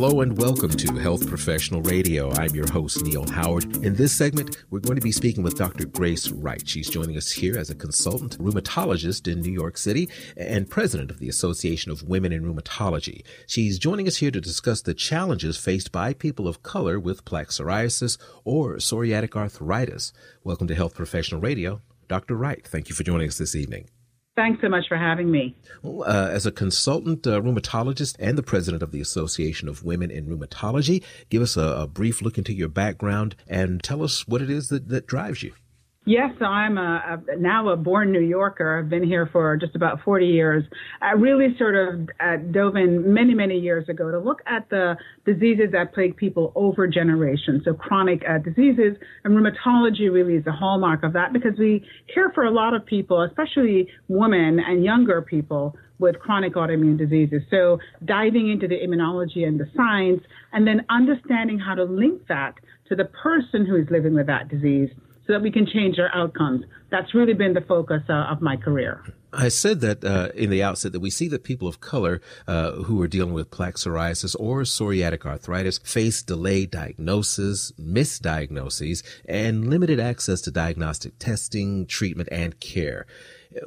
Hello and welcome to Health Professional Radio. I'm your host, Neil Howard. In this segment, we're going to be speaking with Dr. Grace Wright. She's joining us here as a consultant rheumatologist in New York City and president of the Association of Women in Rheumatology. She's joining us here to discuss the challenges faced by people of color with plaque psoriasis or psoriatic arthritis. Welcome to Health Professional Radio. Dr. Wright, thank you for joining us this evening. Thanks so much for having me. Well, uh, as a consultant uh, rheumatologist and the president of the Association of Women in Rheumatology, give us a, a brief look into your background and tell us what it is that, that drives you. Yes, I'm a, a, now a born New Yorker. I've been here for just about 40 years. I really sort of uh, dove in many, many years ago to look at the diseases that plague people over generations. So chronic uh, diseases and rheumatology really is a hallmark of that because we care for a lot of people, especially women and younger people with chronic autoimmune diseases. So diving into the immunology and the science and then understanding how to link that to the person who is living with that disease so that we can change our outcomes. That's really been the focus uh, of my career. I said that uh, in the outset that we see that people of color uh, who are dealing with plaque psoriasis or psoriatic arthritis face delayed diagnosis, misdiagnoses, and limited access to diagnostic testing, treatment, and care.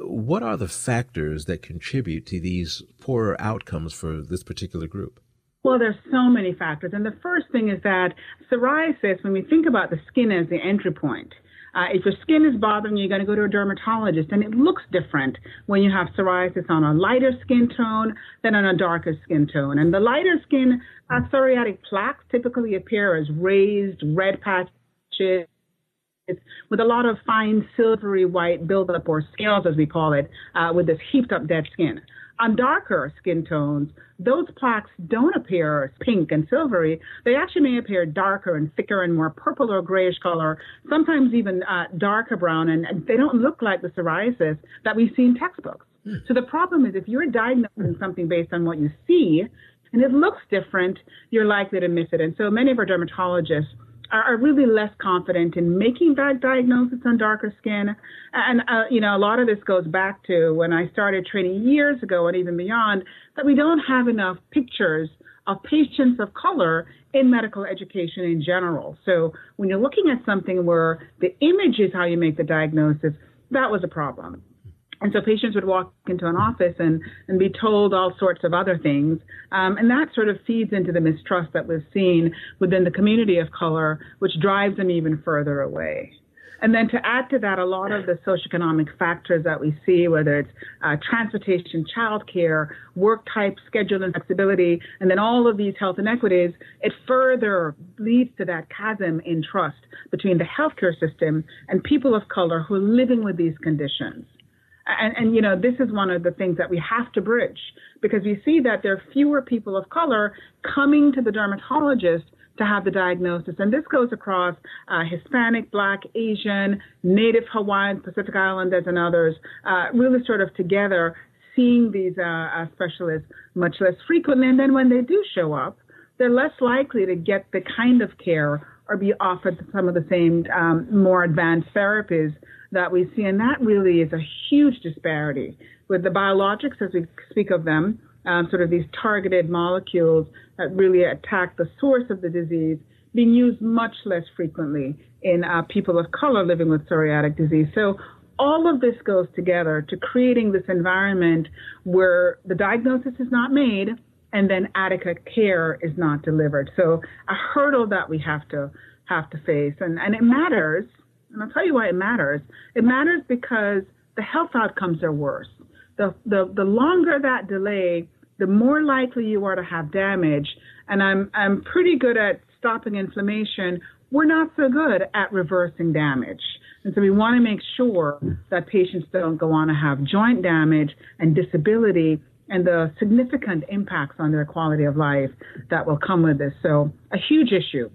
What are the factors that contribute to these poorer outcomes for this particular group? Well, there's so many factors. And the first thing is that psoriasis, when we think about the skin as the entry point, uh, if your skin is bothering you, you're going to go to a dermatologist, and it looks different when you have psoriasis on a lighter skin tone than on a darker skin tone. And the lighter skin uh, psoriatic plaques typically appear as raised red patches with a lot of fine silvery white buildup or scales, as we call it, uh, with this heaped up dead skin. On darker skin tones, those plaques don't appear as pink and silvery. They actually may appear darker and thicker and more purple or grayish color, sometimes even uh, darker brown, and they don't look like the psoriasis that we see in textbooks. Hmm. So the problem is if you're diagnosing something based on what you see and it looks different, you're likely to miss it. And so many of our dermatologists are, really less confident in making that diagnosis on darker skin. And, uh, you know, a lot of this goes back to when I started training years ago and even beyond, that we don't have enough pictures of patients of color in medical education in general. So when you're looking at something where the image is how you make the diagnosis, that was a problem. And so patients would walk into an office and, and be told all sorts of other things. Um, and that sort of feeds into the mistrust that we've seen within the community of color, which drives them even further away. And then to add to that, a lot of the socioeconomic factors that we see, whether it's uh, transportation, childcare, work type, schedule and flexibility, and then all of these health inequities, it further leads to that chasm in trust between the healthcare system and people of color who are living with these conditions. And, and, you know, this is one of the things that we have to bridge because we see that there are fewer people of color coming to the dermatologist to have the diagnosis. And this goes across uh, Hispanic, Black, Asian, Native Hawaiian, Pacific Islanders, and others, uh, really sort of together seeing these uh, uh, specialists much less frequently. And then when they do show up, they're less likely to get the kind of care or be offered some of the same um, more advanced therapies that we see. And that really is a huge disparity with the biologics, as we speak of them, um, sort of these targeted molecules that really attack the source of the disease, being used much less frequently in uh, people of color living with psoriatic disease. So all of this goes together to creating this environment where the diagnosis is not made and then adequate care is not delivered. So a hurdle that we have to have to face, and, and it matters and I'll tell you why it matters. It matters because the health outcomes are worse. The, the, the longer that delay, the more likely you are to have damage. And I'm, I'm pretty good at stopping inflammation. We're not so good at reversing damage. And so we want to make sure that patients don't go on to have joint damage and disability and the significant impacts on their quality of life that will come with this. So a huge issue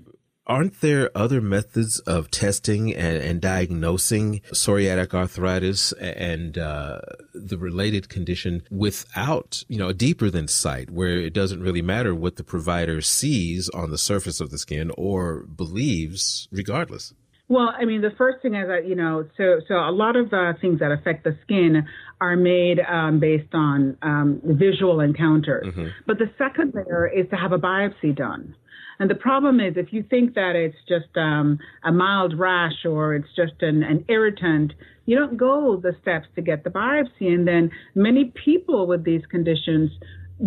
aren't there other methods of testing and, and diagnosing psoriatic arthritis and uh, the related condition without, you know, deeper than sight, where it doesn't really matter what the provider sees on the surface of the skin or believes, regardless? Well, I mean, the first thing is that you know, so so a lot of uh, things that affect the skin are made um, based on um, visual encounters. Mm-hmm. But the second layer is to have a biopsy done. And the problem is, if you think that it's just um, a mild rash or it's just an, an irritant, you don't go the steps to get the biopsy. And then many people with these conditions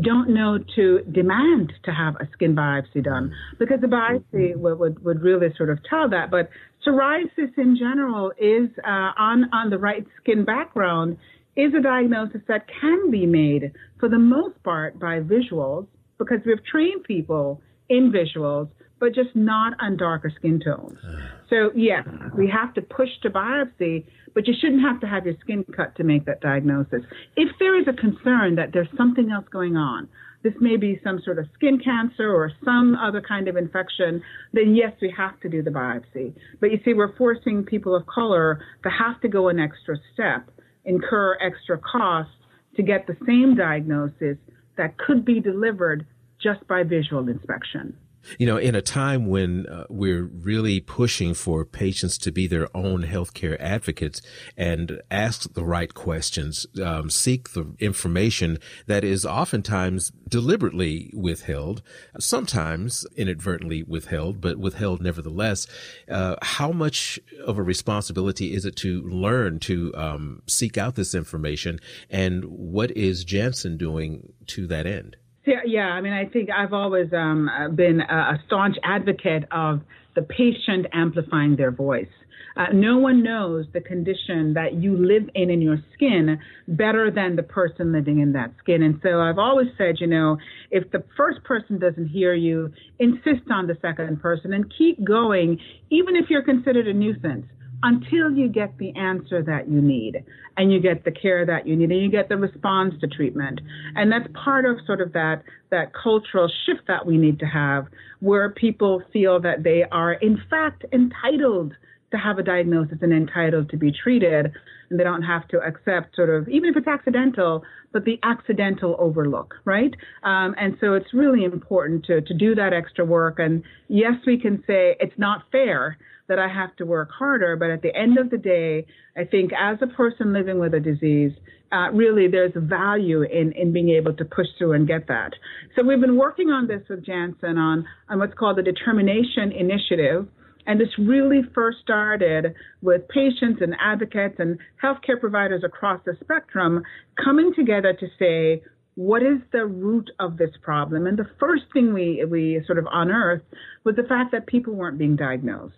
don't know to demand to have a skin biopsy done because the biopsy would, would, would really sort of tell that. But psoriasis in general is uh, on, on the right skin background is a diagnosis that can be made for the most part by visuals because we've trained people in visuals, but just not on darker skin tones. So, yes, we have to push to biopsy, but you shouldn't have to have your skin cut to make that diagnosis. If there is a concern that there's something else going on, this may be some sort of skin cancer or some other kind of infection, then yes, we have to do the biopsy. But you see, we're forcing people of color to have to go an extra step, incur extra costs to get the same diagnosis that could be delivered just by visual inspection. You know, in a time when uh, we're really pushing for patients to be their own healthcare advocates and ask the right questions, um, seek the information that is oftentimes deliberately withheld, sometimes inadvertently withheld, but withheld nevertheless. Uh, how much of a responsibility is it to learn to um, seek out this information, and what is Janssen doing to that end? Yeah. I mean, I think I've always um, been a, staunch advocate of the patient amplifying their voice. Uh, no one knows the condition that you live in in your skin better than the person living in that skin. And so I've always said, you know, if the first person doesn't hear you, insist on the second person and keep going, even if you're considered a nuisance until you get the answer that you need and you get the care that you need and you get the response to treatment. And that's part of sort of that, that cultural shift that we need to have where people feel that they are in fact entitled to have a diagnosis and entitled to be treated and they don't have to accept sort of even if it's accidental but the accidental overlook right um, and so it's really important to, to do that extra work and yes we can say it's not fair that I have to work harder. But at the end of the day, I think as a person living with a disease, uh, really there's value in, in being able to push through and get that. So we've been working on this with Janssen on, on what's called the Determi-Nation Initiative. And this really first started with patients and advocates and healthcare providers across the spectrum coming together to say, what is the root of this problem? And the first thing we, we sort of unearthed was the fact that people weren't being diagnosed.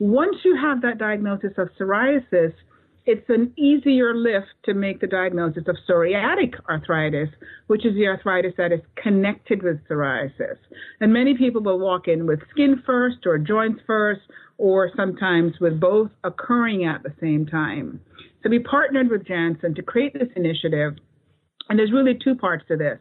Once you have that diagnosis of psoriasis, it's an easier lift to make the diagnosis of psoriatic arthritis, which is the arthritis that is connected with psoriasis. And many people will walk in with skin first or joints first, or sometimes with both occurring at the same time. So we partnered with Janssen to create this initiative. And there's really two parts to this.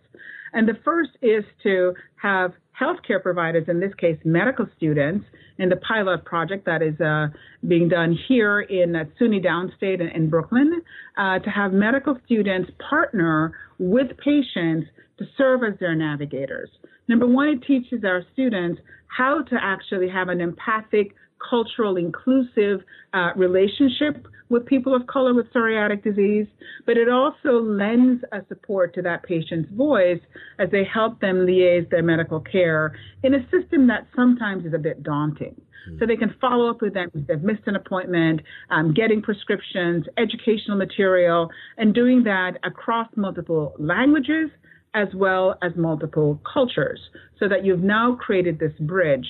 And the first is to have healthcare providers, in this case, medical students, in the pilot project that is uh, being done here in uh, SUNY Downstate in, in Brooklyn, uh, to have medical students partner with patients to serve as their navigators. Number one, it teaches our students how to actually have an empathic, cultural, inclusive uh, relationship with people of color with psoriatic disease, but it also lends a support to that patient's voice as they help them liaise their medical care in a system that sometimes is a bit daunting. Mm-hmm. So they can follow up with them if they've missed an appointment, um, getting prescriptions, educational material, and doing that across multiple languages as well as multiple cultures so that you've now created this bridge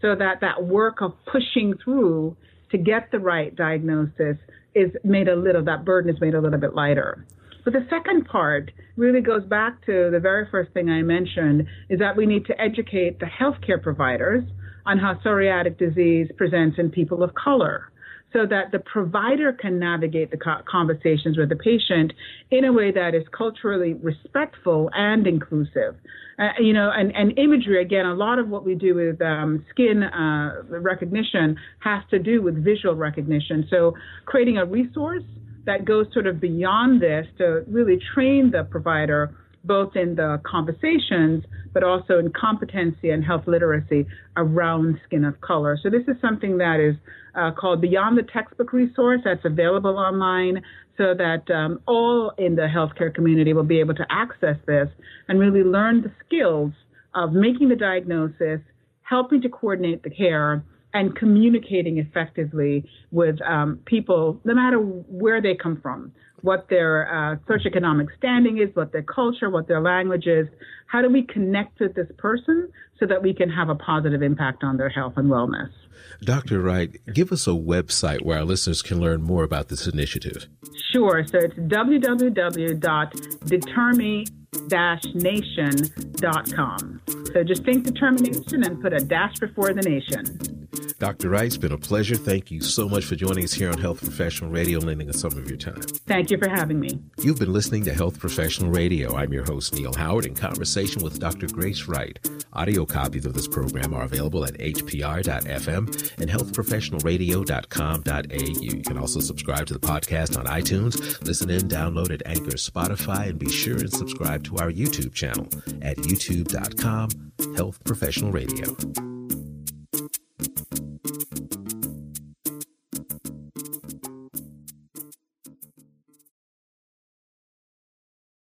so that that work of pushing through to get the right diagnosis is made a little, that burden is made a little bit lighter. But the second part really goes back to the very first thing I mentioned is that we need to educate the healthcare providers on how psoriatic disease presents in people of color so that the provider can navigate the conversations with the patient in a way that is culturally respectful and inclusive. Uh, you know, and, and imagery, again, a lot of what we do with um, skin uh, recognition has to do with visual recognition. So creating a resource that goes sort of beyond this to really train the provider both in the conversations, but also in competency and health literacy around skin of color. So this is something that is uh, called Beyond the Textbook resource that's available online so that um, all in the healthcare community will be able to access this and really learn the skills of making the diagnosis, helping to coordinate the care, and communicating effectively with um, people, no matter where they come from, what their uh, socioeconomic standing is, what their culture, what their language is. How do we connect with this person so that we can have a positive impact on their health and wellness? Dr. Wright, give us a website where our listeners can learn more about this initiative. Sure. So it's www.determi-nation.com. So just think determination and put a dash before the nation. Dr. Wright, it's been a pleasure. Thank you so much for joining us here on Health Professional Radio, lending us some of your time. Thank you for having me. You've been listening to Health Professional Radio. I'm your host, Neil Howard, in conversation with Dr. Grace Wright. Audio copies of this program are available at hpr.fm and healthprofessionalradio.com.au. You can also subscribe to the podcast on iTunes, listen in, download at Anchor, Spotify, and be sure and subscribe to our YouTube channel at youtube.com, Health Professional Radio.